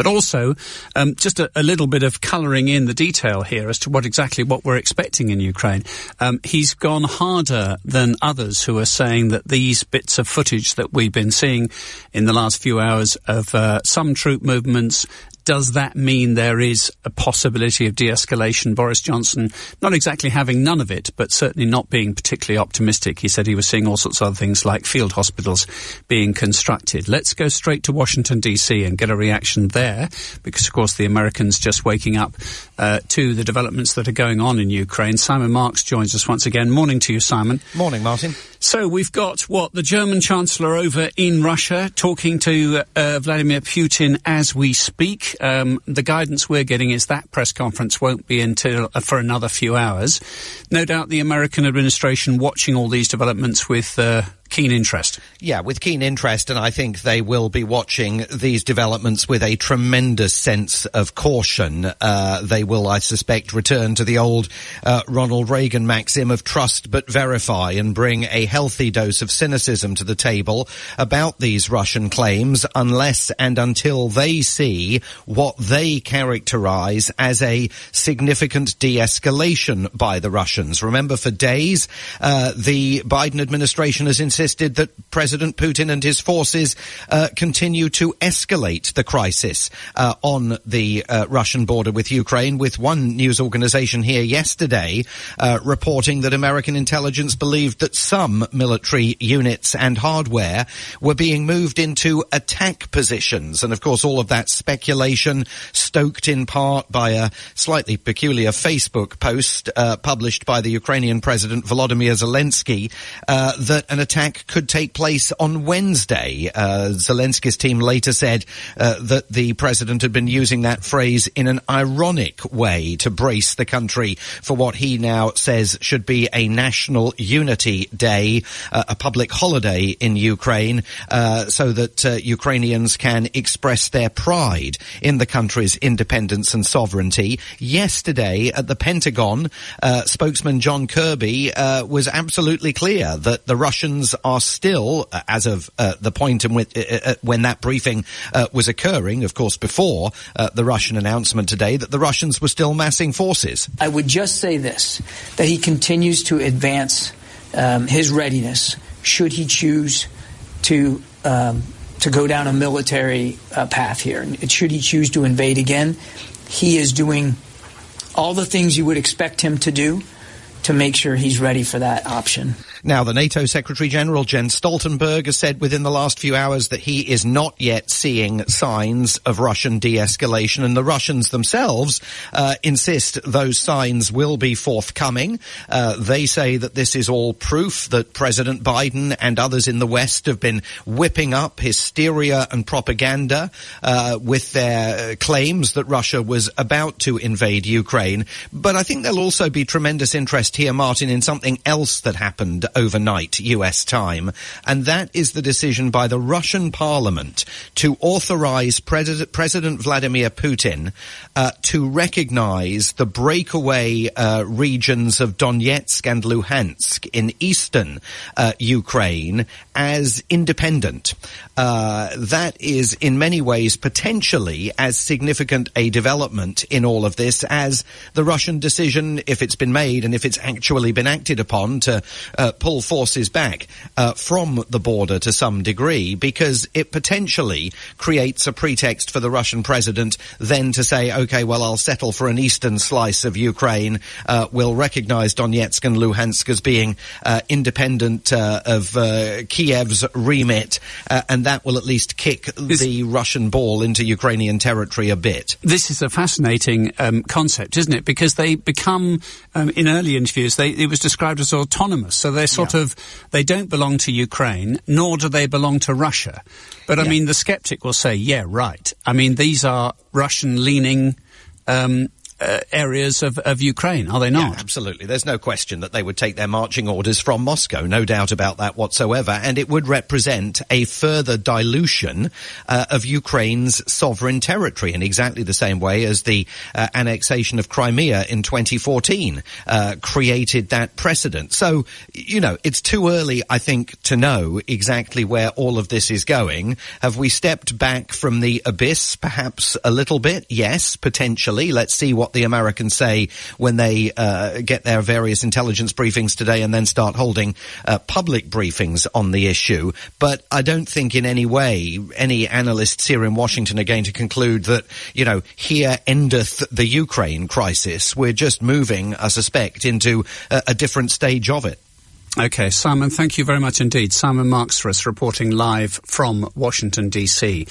But also, um, just a, a, little bit of colouring in the detail here as to what exactly what we're expecting in Ukraine. Um, he's gone harder than others who are saying that these bits of footage that we've been seeing in the last few hours of uh, some troop movements does that mean there is a possibility of de-escalation? Boris Johnson not exactly having none of it, but certainly not being particularly optimistic. He said he was seeing all sorts of other things like field hospitals being constructed. Let's go straight to Washington DC and get a reaction there, because of course the Americans just waking up uh, to the developments that are going on in Ukraine. Simon Marks joins us once again. Morning to you, Simon. Morning, Martin. So we've got what the German Chancellor over in Russia talking to uh, Vladimir Putin as we speak. Um, the guidance we're getting is that press conference won't be until uh, for another few hours. No doubt the American administration watching all these developments with uh, keen interest. Yeah, with keen interest, and I think they will be watching these developments with a tremendous sense of caution. Uh, they will, I suspect, return to the old uh, Ronald Reagan maxim of trust but verify and bring a healthy dose of cynicism to the table about these Russian claims unless and until they see what they characterize as a significant de-escalation by the Russians. Remember, for days, uh, the Biden administration has insisted insisted that President Putin and his forces uh, continue to escalate the crisis uh, on the uh, Russian border with Ukraine, with one news organization here yesterday uh, reporting that American intelligence believed that some military units and hardware were being moved into attack positions. And of course, all of that speculation stoked in part by a slightly peculiar Facebook post uh, published by the Ukrainian President Volodymyr Zelensky that an attack attack could take place on Wednesday. Uh, Zelensky's team later said uh, that the president had been using that phrase in an ironic way to brace the country for what he now says should be a national unity day, uh, a public holiday in Ukraine, uh, so that uh, Ukrainians can express their pride in the country's independence and sovereignty. Yesterday at the Pentagon, uh, spokesman John Kirby was absolutely clear that the Russians are still, uh, as of uh, the point in which, uh, uh when that briefing uh, was occurring, of course, before uh, the Russian announcement today, that the Russians were still massing forces. I would just say this: that he continues to advance um, his readiness should he choose to. Um, to go down a military path here. And should he choose to invade again, he is doing all the things you would expect him to do to make sure he's ready for that option. Now, the NATO Secretary General Jens Stoltenberg has said within the last few hours that he is not yet seeing signs of Russian de-escalation, and the Russians themselves uh, insist those signs will be forthcoming. Uh, they say that this is all proof that President Biden and others in the West have been whipping up hysteria and propaganda uh, with their claims that Russia was about to invade Ukraine. But I think there'll also be tremendous interest here, Martin, in something else that happened overnight US time, and that is the decision by the Russian parliament to authorize Pres- President Vladimir Putin uh, to recognize the breakaway uh, regions of Donetsk and Luhansk in eastern uh, Ukraine as independent. Uh, that is in many ways potentially as significant a development in all of this as the Russian decision, if it's been made and if it's actually been acted upon to uh, pull forces back uh, from the border to some degree because it potentially creates a pretext for the Russian president then to say, okay, well, I'll settle for an eastern slice of Ukraine. Uh, we'll recognize Donetsk and Luhansk as being uh, independent uh, of uh, Kiev's remit, uh, and that will at least kick this, the Russian ball into Ukrainian territory a bit. This is a fascinating um, concept, isn't it? Because they become, um, in early interviews, they, it was described as autonomous. So they're sort yeah. of, they don't belong to Ukraine, nor do they belong to Russia. But I yeah. mean, the skeptic will say, yeah, right. I mean, these are Russian leaning um, uh, areas of, of Ukraine, are they not? Yeah, absolutely. There's no question that they would take their marching orders from Moscow. No doubt about that whatsoever. And it would represent a further dilution uh, of Ukraine's sovereign territory in exactly the same way as the uh, annexation of Crimea in 2014 uh, created that precedent. So, you know, it's too early, I think, to know exactly where all of this is going. Have we stepped back from the abyss perhaps a little bit? Yes, potentially. Let's see what the Americans say when they uh, get their various intelligence briefings today and then start holding uh, public briefings on the issue. But I don't think in any way any analysts here in Washington are going to conclude that, you know, here endeth the Ukraine crisis. We're just moving, I suspect, into a, a different stage of it. Okay, Simon, thank you very much indeed. Simon Marks for us reporting live from Washington, D.C.